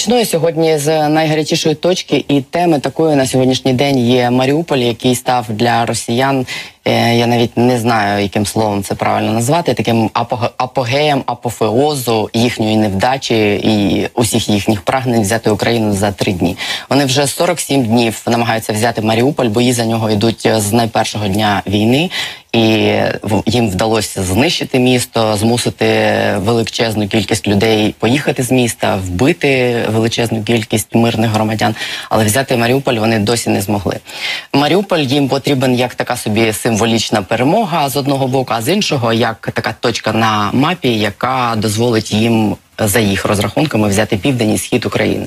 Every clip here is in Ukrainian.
Почну я сьогодні з найгарячішої точки, і теми такої на сьогоднішній день є Маріуполь, який став для росіян. е, Я навіть не знаю, яким словом це правильно назвати, таким апогеєм, апофеозу їхньої невдачі і усіх їхніх прагнень взяти Україну за три дні. Вони вже 47 днів намагаються взяти Маріуполь, бої за нього йдуть з найпершого дня війни. І їм вдалося знищити місто, змусити величезну кількість людей поїхати з міста, вбити величезну кількість мирних громадян. Але взяти Маріуполь вони досі не змогли. Маріуполь їм потрібен як така собі символічна перемога з одного боку, а з іншого як така точка на мапі, яка дозволить їм за їх розрахунками взяти південь і схід України.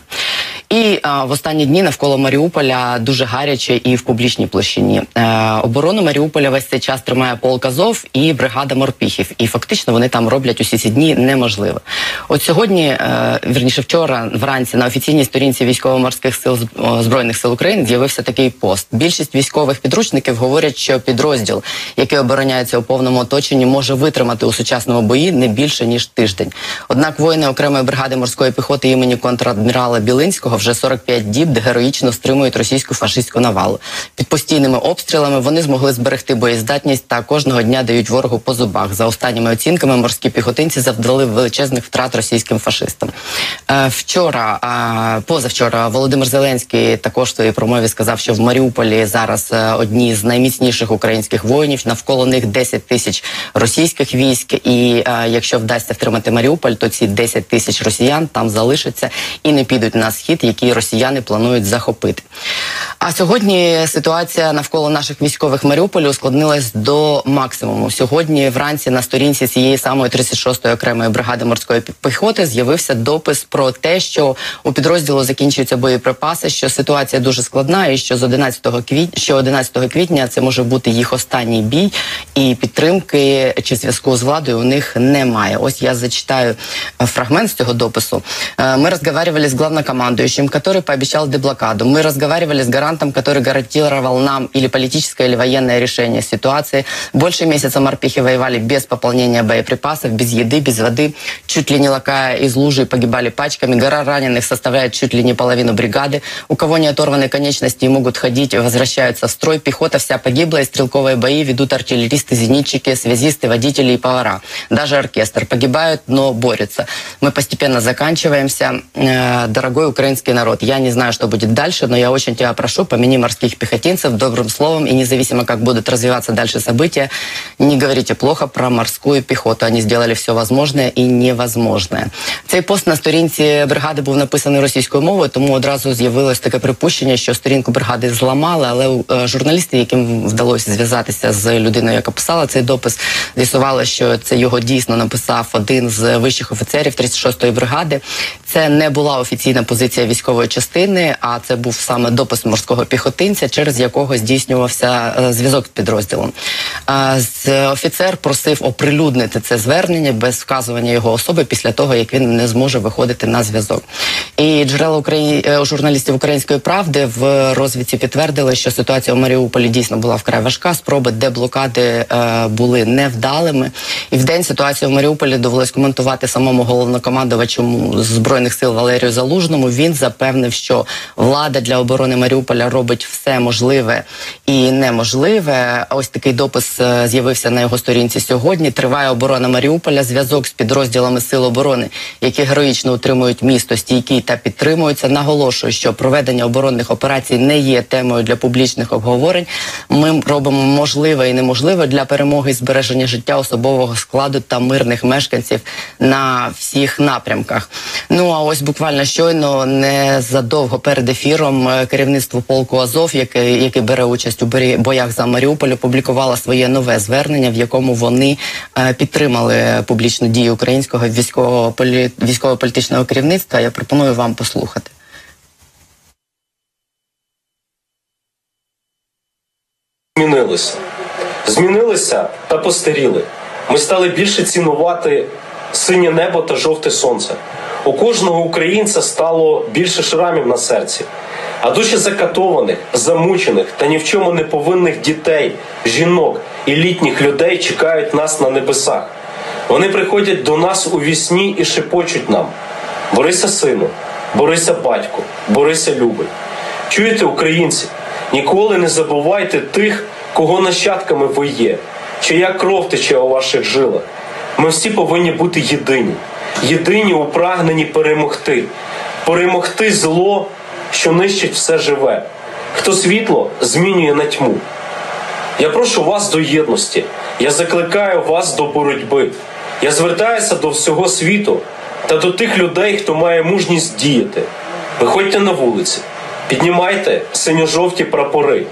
І а, в останні дні навколо Маріуполя дуже гаряче і в публічній площині. Е, оборону Маріуполя весь цей час тримає полк Азов і бригада морпіхів. І фактично вони там роблять усі ці дні неможливе. От сьогодні, е, вірніше вчора, вранці на офіційній сторінці військово-морських сил збройних сил України з'явився такий пост. Більшість військових підручників говорять, що підрозділ, який обороняється у повному оточенні, може витримати у сучасному бої не більше ніж тиждень. Однак воїни окремої бригади морської піхоти імені контрадмірала Білинського вже 45 діб героїчно стримують російську фашистську навалу. Під постійними обстрілами вони змогли зберегти боєздатність та кожного дня дають ворогу по зубах. За останніми оцінками, морські піхотинці завдали величезних втрат російським фашистам. Е, вчора, позавчора, Володимир Зеленський також в своїй промові сказав, що в Маріуполі зараз е, одні з найміцніших українських воїнів. Навколо них 10 тисяч російських військ. І е, якщо вдасться втримати Маріуполь, то ці 10 тисяч росіян там залишаться і не підуть на схід, який росіяни планують захопити. А сьогодні ситуація навколо наших військових Маріуполя ускладнилась до максимуму. Сьогодні вранці на сторінці цієї самої 36-ї окремої бригади морської піхоти з'явився допис про те, що у підрозділу закінчуються боєприпаси, що ситуація дуже складна, і що з 11 квітня, що 11 квітня це може бути їх останній бій, і підтримки чи зв'язку з владою у них немає. Ось я зачитаю е, фрагмент з цього допису. Е, Мы разговаривали с главнокомандующим, который пообещал деблокаду. Мы разговаривали с гарантом, который гарантировал нам или политическое, или военное решение ситуации. Больше месяца морпехи воевали без пополнения боеприпасов, без еды, без воды. Чуть ли не лакая из лужи погибали пачками. Гора раненых составляет чуть ли не половину бригады. У кого не оторваны конечности и могут ходить, возвращаются в строй. Пехота вся погибла, и стрелковые бои ведут артиллеристы, зенитчики, связисты, водители и повара. Даже оркестр. Погибают, но борются. Мы постепенно заканчиваемся. Э, Дорогой украинский народ, я не знаю, что будет дальше, но я очень тебя прошу, помяни морских пехотинцев добрым словом, и независимо, как будут развиваться дальше события, не говорите плохо про морскую пехоту. Они сделали все возможное і невозможне. Цей пост на сторінці бригади був написаний російською мовою, тому одразу з'явилось таке припущення, що сторінку бригади зламали, але е, журналісти, яким вдалося зв'язатися з людиною, яка писала цей допис, з'ясували, що це його дійсно написав один з вищих офіцерів 36-ї бригади. Це не була офіційна позиція військової частини, а це був саме допис морського піхотинця, через якого здійснювався е, зв'язок з підрозділом. Офіцер просив оприлюднити це звернення без вказування його особи після того, як він не зможе виходити на зв'язок. І джерела Украї... е, журналістів української правди в розвідці підтвердили, що ситуація у Маріуполі дійсно була вкрай важка. Спроби деблокади е, були невдалими. І в день ситуацію в Маріуполі довелось коментувати самому головнокомандувачу збройних сил Валерію Залужному. Він запевнив, що влада для оборони Маріуполя робить все можливе і неможливе. Ось такий допис е, з'явився на його сторінці сьогодні. Триває оборона Маріуполя. Зв'язок з підрозділами сил оборони, які героїчно утримують місто, стійкі та підтримуються. Наголошую, що проведення оборонних операцій не є темою для публічних обговорень. Ми робимо можливе і неможливе для перемоги і збереження життя особового складу та мирних мешканців на всіх напрямках. Ну а ось буквально щойно незадовго перед ефіром е, керівництво полку Азов, яке яке бере участь у боях за Маріуполь, опублікувало своє нове звернення, в якому вони е, підтримали публічну дію українського військового полі- військово-політичного керівництва. Я пропоную вам послухати. змінилися. Змінилися та постаріли. Ми стали більше цінувати синє небо та жовте сонце. У кожного українця стало більше шрамів на серці. А душі закатованих, замучених та ні в чому не повинних дітей, жінок і літніх людей чекають нас на небесах. Вони приходять до нас у вісні і шепочуть нам: Бориса, сину, Борися батько, борися любий. Чуєте, українці, ніколи не забувайте тих, кого нащадками ви є, чия кров тече у ваших жилах. Ми всі повинні бути єдині, єдині у прагненні перемогти, перемогти зло, що нищить все живе. Хто світло змінює на тьму. Я прошу вас до єдності. Я закликаю вас до боротьби. Я звертаюся до всього світу та до тих людей, хто має мужність діяти. Виходьте на вулиці, піднімайте синьо-жовті прапори.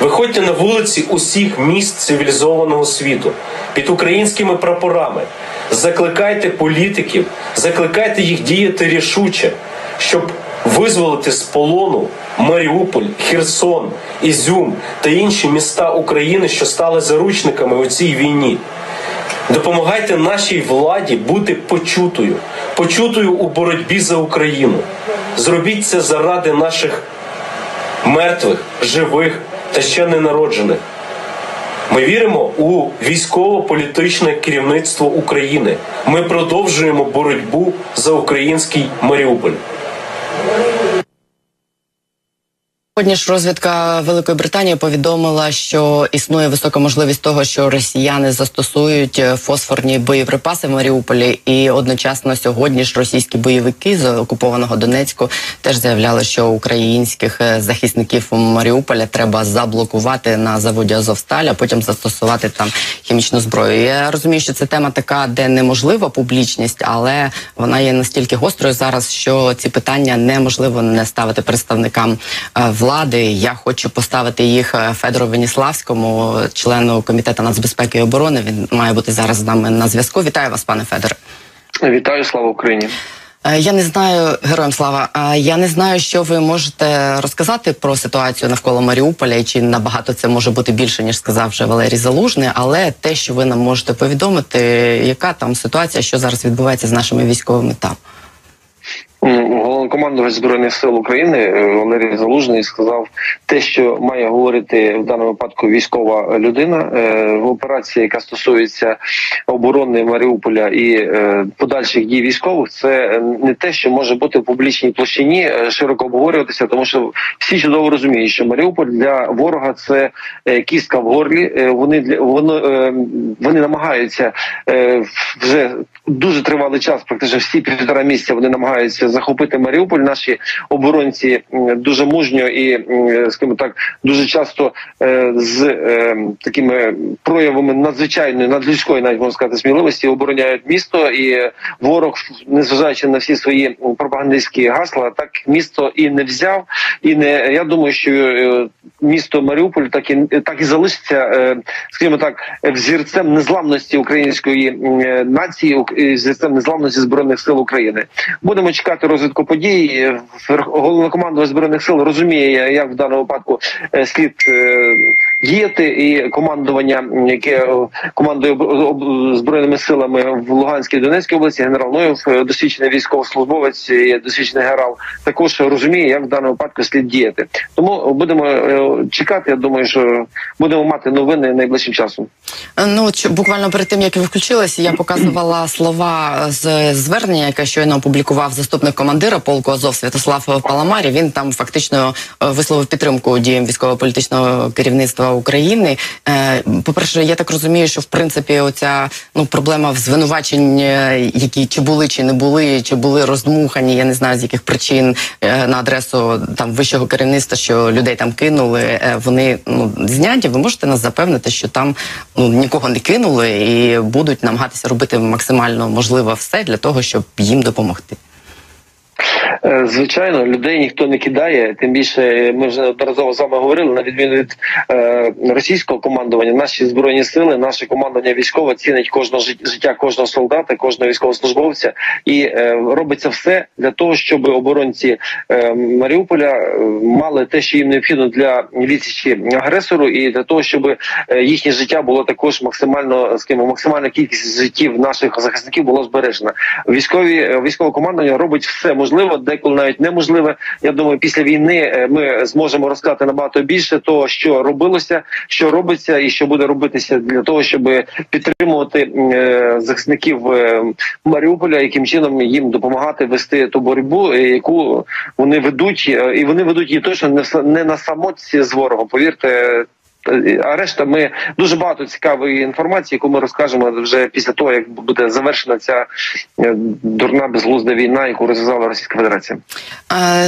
Виходьте на вулиці усіх міст цивілізованого світу під українськими прапорами. Закликайте політиків, закликайте їх діяти рішуче, щоб визволити з полону Маріуполь, Херсон, Ізюм та інші міста України, що стали заручниками у цій війні. Допомагайте нашій владі бути почутою, почутою у боротьбі за Україну. Зробіть це заради наших мертвих, живих та ще ненароджених. Ми віримо у військово-політичне керівництво України. Ми продовжуємо боротьбу за український Маріуполь. Сьогодні ж розвідка Великої Британії повідомила, що існує висока можливість того, що росіяни застосують е, фосфорні боєприпаси в Маріуполі, і одночасно сьогодні ж російські бойовики з окупованого Донецьку теж заявляли, що українських е, захисників Маріуполя треба заблокувати на заводі Азовсталь, а потім застосувати там хімічну зброю. Я розумію, що це тема така, де неможлива публічність, але вона є настільки гострою зараз, що ці питання неможливо не ставити представникам е, влади. Я хочу поставити їх е, Федору Веніславському, члену комітету нацбезпеки і оборони. Він має бути зараз з нами на зв'язку. Вітаю вас, пане Федоре. Вітаю, слава Україні. Е, Я не знаю, героям слава. е, Я не знаю, що ви можете розказати про ситуацію навколо Маріуполя, і чи набагато це може бути більше, ніж сказав вже Валерій Залужний. Але те, що ви нам можете повідомити, яка там ситуація, що зараз відбувається з нашими військовими там. Головнокомандувач збройних сил України е, Валерій Залужний сказав те, що має говорити в даному випадку військова людина е, в операції, яка стосується оборони Маріуполя і е, подальших дій військових. Це не те, що може бути в публічній площині широко обговорюватися, тому що всі чудово розуміють, що Маріуполь для ворога це кістка в горлі. Вони для воно вони намагаються вже дуже тривалий час, практично всі півтора місяця вони намагаються захопити Маріуполь. Наші оборонці дуже мужньо і, скажімо так, дуже часто е, з е, такими проявами надзвичайної надлюдської, навіть можна сказати, сміливості обороняють місто, і ворог, незважаючи на всі свої пропагандистські гасла, так місто і не взяв. І не я думаю, що е, місто Маріуполь так і так і залишиться, скажімо так, взірцем незламності української нації, взірцем незламності збройних сил України. Будемо чекати розвитку подій. Головнокомандувач збройних сил розуміє, як в даному випадку е, слід е, діяти, і командування, яке командує збройними силами в Луганській і Донецькій області, генерал Ноєв, е, досвідчений військовослужбовець, досвідчений генерал, також розуміє, як в даному випадку слід діяти. Тому будемо чекати. Я думаю, що будемо мати новини найближчим часом. Ну буквально перед тим як ви включилися, я показувала слова з звернення, яке щойно опублікував заступник командира полку Азов Святослав Паламарі. Він там фактично е, висловив підтримку діям військово-політичного керівництва України. Е, По-перше, я так розумію, що в принципі оця ну проблема в звинувачень, е, які чи були, чи не були, чи були роздмухані, я не знаю з яких причин на адресу там вищого керівництва, що людей там кинули. Вони ну зняті. Ви можете нас запевнити, що там ну нікого не кинули і будуть намагатися робити максимально можливе все для того, щоб їм допомогти. Е, Звичайно, людей ніхто не кидає. Тим більше ми вже одноразово з вами говорили на відміну від е, російського командування. Наші збройні сили, наше командування військове цінить жит- життя кожного солдата, кожного військовослужбовця, і е, робиться все для того, щоб оборонці е, Маріуполя е, мали те, що їм необхідно для відсічі агресору, і для того, щоб е, їхнє життя було також максимально скажімо, максимальна кількість життів наших захисників було збережена. Військові військове командування робить все можливе, де деколи навіть неможливе. Я думаю, після війни е, ми зможемо розказати набагато більше того, що робилося, що робиться, і що буде робитися для того, щоб підтримувати е, захисників е, Маріуполя, яким чином їм допомагати вести ту боротьбу, яку вони ведуть, і вони ведуть її точно не на самотці з ворогом. Повірте. А решта, ми дуже багато цікавої інформації, яку ми розкажемо вже після того, як буде завершена ця е, дурна безглузда війна, яку розв'язала Російська Федерація.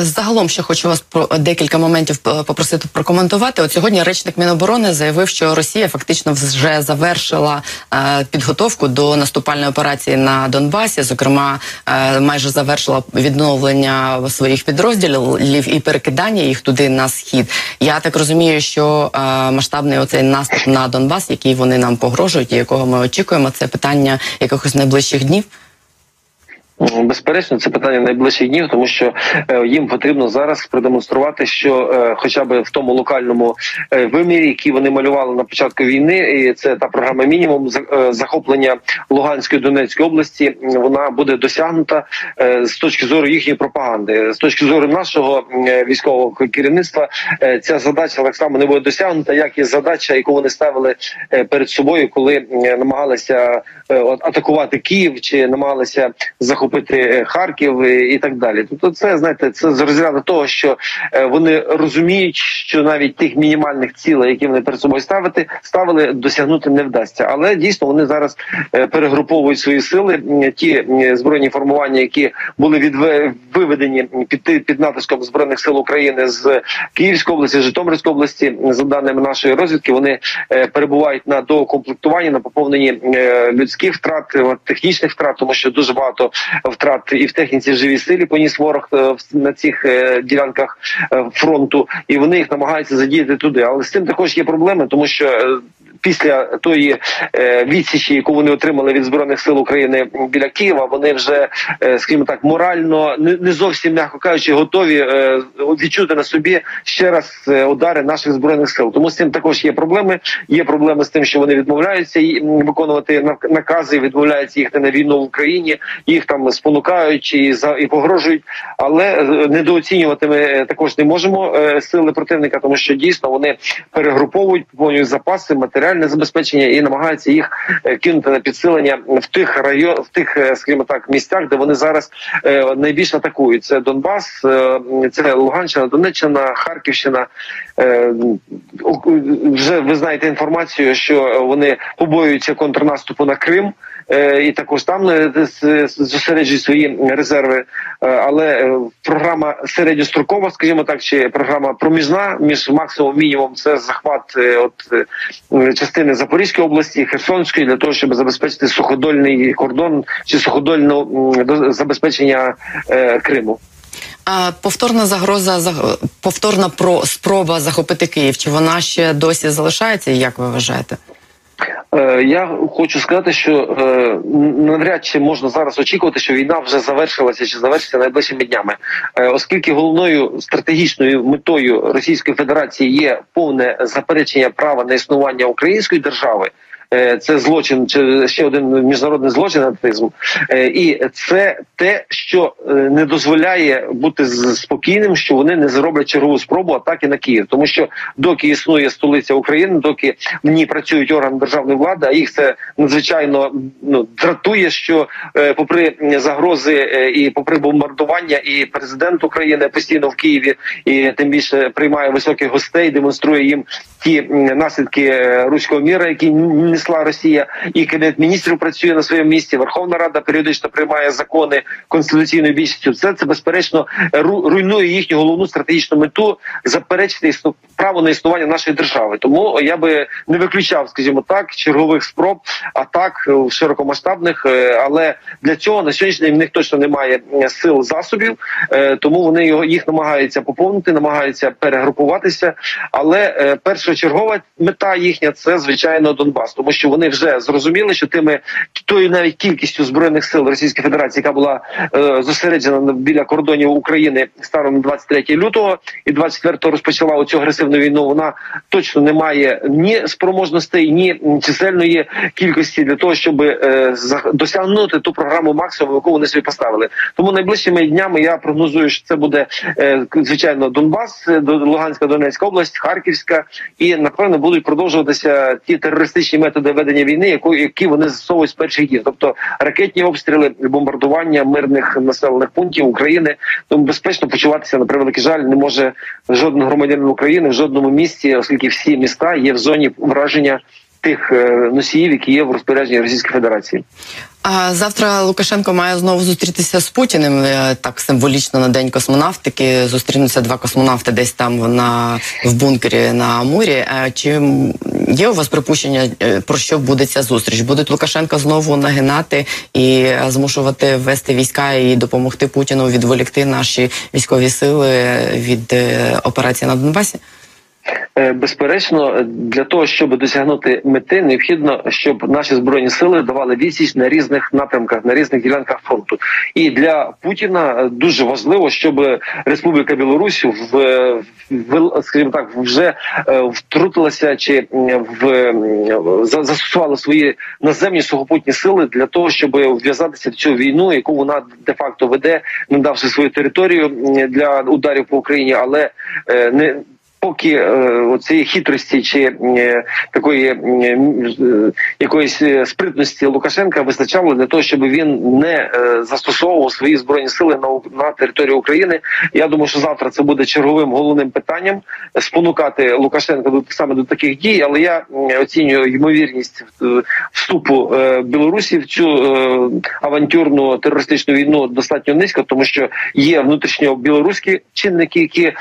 Загалом ще хочу вас про декілька моментів е, попросити прокоментувати. От сьогодні речник Міноборони заявив, що Росія фактично вже завершила е, підготовку до наступальної операції на Донбасі. Зокрема, майже завершила відновлення своїх підрозділів і перекидання їх туди на схід. Я так розумію, що е, масштабний оцей наступ на Донбас, який вони нам погрожують, і якого ми очікуємо, це питання якихось найближчих днів. М, Безперечно, це питання найближчих днів, тому що е, їм потрібно зараз продемонструвати, що е, хоча б в тому локальному е, вимірі, який вони малювали на початку війни, і це та програма мінімум е, захоплення Луганської Донецької області, вона буде досягнута е, з точки зору їхньої пропаганди. З точки зору нашого е, військового керівництва, е, ця задача так само не буде досягнута, як і задача, яку вони ставили е, перед собою, коли намагалися е, атакувати Київ чи намагалися захопити е, Харків і, і так далі. Тобто, це знаєте, це з розряду того, що е, вони розуміють, що навіть тих мінімальних цілей, які вони перед собою ставити, ставили, досягнути не вдасться. Але дійсно вони зараз е, перегруповують свої сили. Ті збройні формування, які були відве- виведені під, під натиском збройних сил України з Київської області, Житомирської області, за даними нашої розвідки, вони е, перебувають на доукомплектуванні, на поповненні е, людських втрат, е, технічних втрат, тому що дуже багато втрат і в техніці живій силі поніс ворог е, на цих е, ділянках е, фронту, і вони їх намагаються задіяти туди. Але з цим також є проблеми, тому що. Після тої е, відсічі, яку вони отримали від збройних сил України біля Києва, вони вже, е, скажімо так, морально не, зовсім м'яко кажучи, готові е, відчути на собі ще раз удари наших збройних сил. Тому з цим також є проблеми. Є проблеми з тим, що вони відмовляються виконувати накази, відмовляються їхати на війну в Україні. Їх там спонукають і за і погрожують. Але недооцінювати ми також не можемо сили противника, тому що дійсно вони перегруповують, поповнюють запаси, матеріальне забезпечення і намагаються їх е, кинути на підсилення в тих район, в тих, е, скажімо так, місцях, де вони зараз е, найбільш атакують. Це Донбас, це Луганщина, Донеччина, Харківщина. Вже ви знаєте інформацію, що вони побоюються контрнаступу на Крим. Е, І також там е, зосереджують свої резерви. Е, Але програма середньострокова, скажімо так, чи програма проміжна між максимум мінімум це захват от частини Запорізької області, Херсонської для того, щоб забезпечити суходольний кордон чи суходольне до- забезпечення Криму. А повторна загроза за- повторна про спроба захопити Київ. Чи вона ще досі залишається? Як ви вважаєте? Е, Я хочу сказати, що е, навряд чи можна зараз очікувати, що війна вже завершилася чи завершиться найближчими днями, Е, оскільки головною стратегічною метою Російської Федерації є повне заперечення права на існування української держави. Е, Це злочин, чи ще один міжнародний злочин нацизм. Е, і це те, що е, не дозволяє бути спокійним, що вони не зроблять чергову спробу атаки на Київ, тому що доки існує столиця України, доки в ній працюють органи державної влади, а їх це надзвичайно ну дратує, що попри загрози і попри бомбардування, і президент України постійно в Києві і тим більше приймає високих гостей, демонструє їм ті наслідки руського міра, які н- несла Росія, і кабінет міністрів працює на своєму місці. Верховна Рада періодично приймає закони конституційною більшістю. Все це безперечно ру- руйнує їхню головну стратегічну мету заперечити право на існування нашої держави. Тому я би не виключав, скажімо так, чергових спроб атак е, широкомасштабних, е, але для цього на сьогоднішній день в них точно немає е, сил засобів, тому вони його їх намагаються поповнити, намагаються перегрупуватися. Але першочергова мета їхня це звичайно Донбас, тому що вони вже зрозуміли, що тими тою навіть кількістю збройних сил Російської Федерації, яка була е, зосереджена біля кордонів України станом 23 лютого і 24-го розпочала оцю агресивну війну. Вона точно не має ні спроможностей, ні чисельної кількості для того, щоб е, досягнути ту програму максимуму, яку вони собі поставили. Тому найближчими днями я прогнозую, що це буде е, звичайно Донбас, е, Луганська, Донецька область, Харківська, і напевно будуть продовжуватися ті терористичні методи ведення війни, які вони застосовують з перших днів, тобто ракетні обстріли, бомбардування мирних населених пунктів України. Тому безпечно почуватися на превеликий жаль не може жоден громадянин України в жодному місті, оскільки всі міста є в зоні враження тих е, носіїв, які є в розпорядженні Російської Федерації. А завтра Лукашенко має знову зустрітися з Путіним. Е, так символічно на день космонавтики. Зустрінуться два космонавти десь там на в бункері на Амурі. Чи є у вас припущення е, про що буде ця зустріч? Будуть Лукашенка знову нагинати і змушувати ввести війська і допомогти Путіну відволікти наші військові сили від операції на Донбасі? Е, безперечно, для того, щоб досягнути мети, необхідно, щоб наші збройні сили давали відсіч на різних напрямках, на різних ділянках фронту. І для Путіна дуже важливо, щоб Республіка Білорусь в, в скажімо так, вже е, втрутилася чи в застосувала свої наземні сухопутні сили для того, щоб вв'язатися в цю війну, яку вона де факто веде, не давши свою територію для ударів по Україні, але е, не поки е, цієї хитрості чи е, такої е, якоїсь спритності Лукашенка вистачало для того, щоб він не застосовував свої збройні сили на на територію України. Я думаю, що завтра це буде черговим головним питанням спонукати Лукашенка до саме до таких дій. Але я оцінюю ймовірність вступу Білорусі в цю авантюрну терористичну війну достатньо низько, тому що є внутрішньо білоруські чинники, які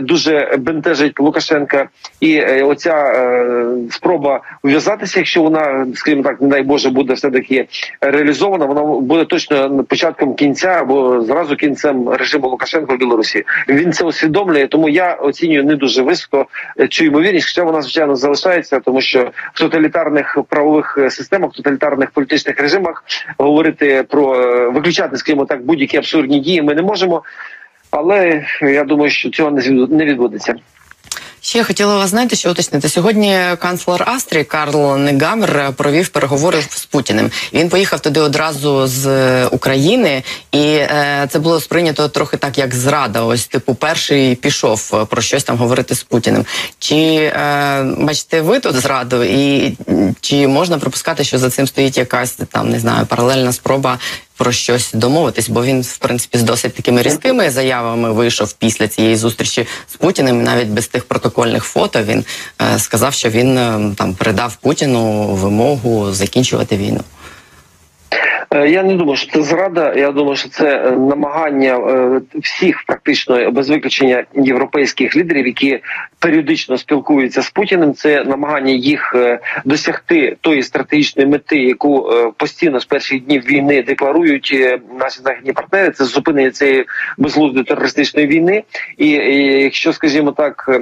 дуже бентежать належить Лукашенка, і е, оця е, спроба ув'язатися, якщо вона, скажімо так, не дай Боже, буде все таки реалізована, вона буде точно початком кінця або зразу кінцем режиму Лукашенка в Білорусі. Він це усвідомлює, тому я оцінюю не дуже високо е, цю ймовірність, хоча вона звичайно залишається, тому що в тоталітарних правових системах, в тоталітарних політичних режимах говорити про виключати, скажімо так, будь-які абсурдні дії ми не можемо. Але я думаю, що цього не відбудеться. Ще хотіла вас знаєте, що уточнити сьогодні. Канцлер Австрії Карл Негамер провів переговори з Путіним. Він поїхав туди одразу з України, і е, це було сприйнято трохи так, як зрада. Ось типу, перший пішов е, про щось там говорити з Путіним. Чи е, бачите, ви тут зраду, і чи можна припускати, що за цим стоїть якась там не знаю паралельна спроба про щось домовитись, бо він, в принципі, з досить такими різкими заявами вийшов після цієї зустрічі з Путіним. Навіть без тих протокольних фото він е, сказав, що він е, там передав Путіну вимогу закінчувати війну. Е, я не думаю, що це зрада. Я думаю, що це е, намагання е, всіх, практично без виключення європейських лідерів, які періодично спілкуються з Путіним. Це намагання їх досягти тої стратегічної мети, яку постійно з перших днів війни декларують наші західні партнери. Це зупинення цієї безглуздої терористичної війни. І якщо, скажімо так,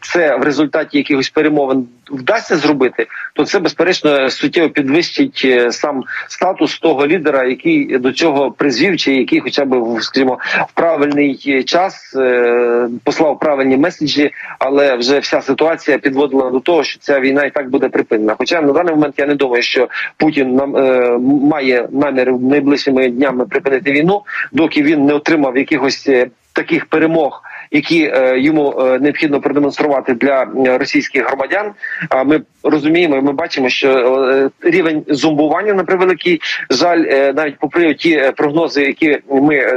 це в результаті якихось перемовин вдасться зробити, то це безперечно суттєво підвищить сам статус того лідера, який до цього призвів, чи який, хоча б скажімо, в правильний час е, послав правильні меседжі, але вже вся ситуація підводила до того, що ця війна і так буде припинена. Хоча на даний момент я не думаю, що Путін нам е, має намір найближчими днями припинити війну, доки він не отримав якихось е, таких перемог які е, йому е, необхідно продемонструвати для російських громадян. А ми розуміємо, ми бачимо, що е, рівень зомбування на превеликий жаль, навіть попри ті прогнози, які ми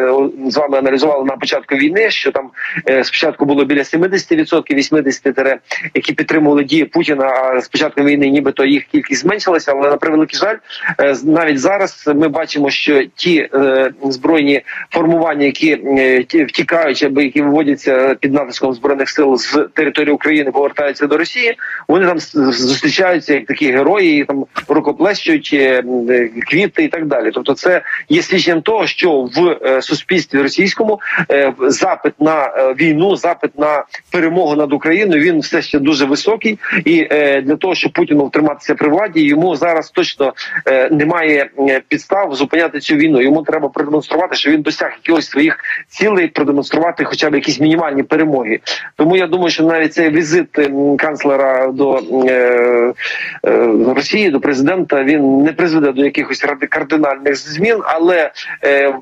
з вами аналізували на початку війни, що там спочатку було біля 70%, 80%, які підтримували дії Путіна. А з початку війни, нібито їх кількість зменшилася. Але на превеликий жаль, навіть зараз ми бачимо, що ті збройні формування, які втікають або які виводять повертаються під натиском збройних сил з території України, повертаються до Росії. Вони там зустрічаються як такі герої, там рукоплещують е, квіти і так далі. Тобто, це є свідченням того, що в е, суспільстві російському е, запит на е, війну, запит на перемогу над Україною він все ще дуже високий. І для того, щоб Путіну втриматися при владі, йому зараз точно немає підстав зупиняти цю війну. Йому треба продемонструвати, що він досяг якихось своїх цілей, продемонструвати хоча б якісь мінімальні перемоги. Тому я думаю, що навіть цей візит м, канцлера до е, е, Росії, до президента, він не призведе до якихось кардинальних змін, але е,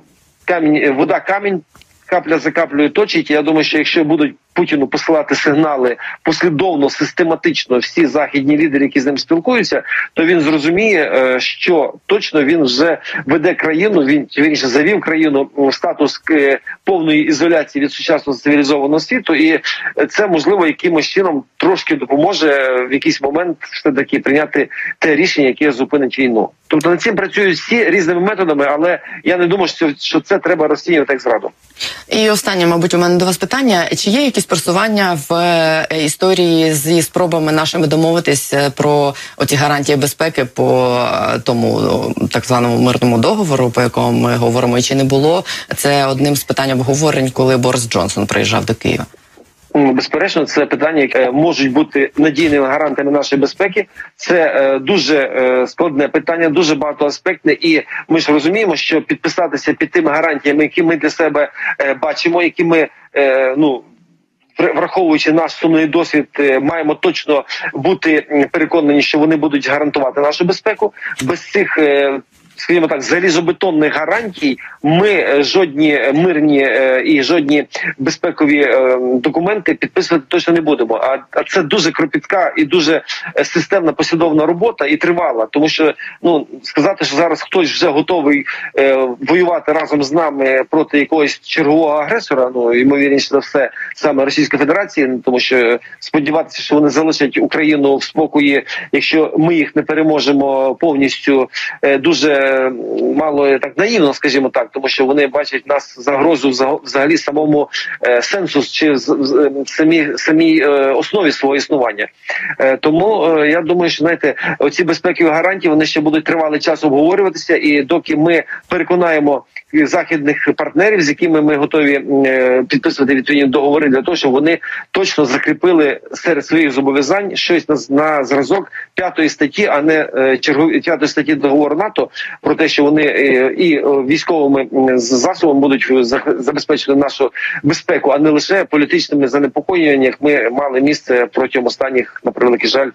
камінь, вода камінь. Капля за каплею точить. Я думаю, що якщо будуть Путіну посилати сигнали послідовно, систематично всі західні лідери, які з ним спілкуються, то він зрозуміє, е, що точно він вже веде країну. Він він же завів країну в статус е, повної ізоляції від сучасного цивілізованого світу, і е, це можливо якимось чином трошки допоможе в якийсь момент все таки прийняти те рішення, яке зупинить війну. Тобто над цим працюють всі різними методами, але я не думаю, що, що це треба розцінювати як зраду. І останнє, мабуть, у мене до вас питання: чи є якісь просування в е, історії зі спробами нашими домовитись е, про оці гарантії безпеки по е, тому ну, так званому мирному договору, по якому ми говоримо, і чи не було це одним з питань обговорень, коли Борис Джонсон приїжджав до Києва? Ну, Безперечно, це питання, яке можуть бути надійними гарантами нашої безпеки. Це е, дуже е, складне питання, дуже багатоаспектне, і ми ж розуміємо, що підписатися під тими гарантіями, які ми для себе е, бачимо, які ми ну. Вр- Враховуючи наш сумний досвід, е, маємо точно бути переконані, що вони будуть гарантувати нашу безпеку. Без цих, е, скажімо так, залізобетонних гарантій ми е, жодні мирні е, і жодні безпекові е, документи підписувати точно не будемо. А, це дуже кропітка і дуже е, системна послідовна робота і тривала. Тому що ну сказати, що зараз хтось вже готовий е, воювати разом з нами проти якогось чергового агресора. Ну ймовірніше за все саме Російської Федерації, тому що сподіватися, що вони залишать Україну в спокої, якщо ми їх не переможемо повністю, е, дуже мало так наївно, скажімо так, тому що вони бачать нас загрозу взаг- взагалі самому е, сенсу чи з- е, самі самій е, основі свого існування. Тому я думаю, що знаєте, оці безпекові гарантії вони ще будуть тривалий час обговорюватися, і доки ми переконаємо західних партнерів, з якими ми готові е, підписувати відповідні договори для того, щоб вони точно закріпили серед своїх зобов'язань щось на, на зразок п'ятої статті, а не е, чергові п'ятої статті договору НАТО про те, що вони е, і військовими засобами будуть забезпечувати нашу безпеку, а не лише політичними занепокоєннями, ми мали місце протягом останніх, на превеликий жаль,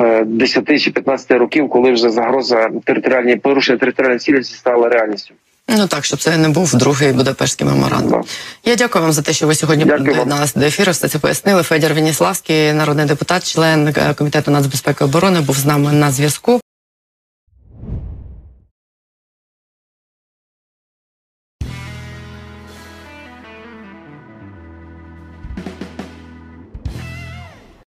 е, 10 чи 15 років, коли вже загроза територіальної порушення територіальної цілісності стала реальністю. Ну так, щоб це не був другий Будапештський меморандум. Я дякую вам за те, що ви сьогодні доєдналися до ефіру. Все це пояснили. Федір Веніславський, народний депутат, член е, комітету нацбезпеки і оборони, був з нами на зв'язку.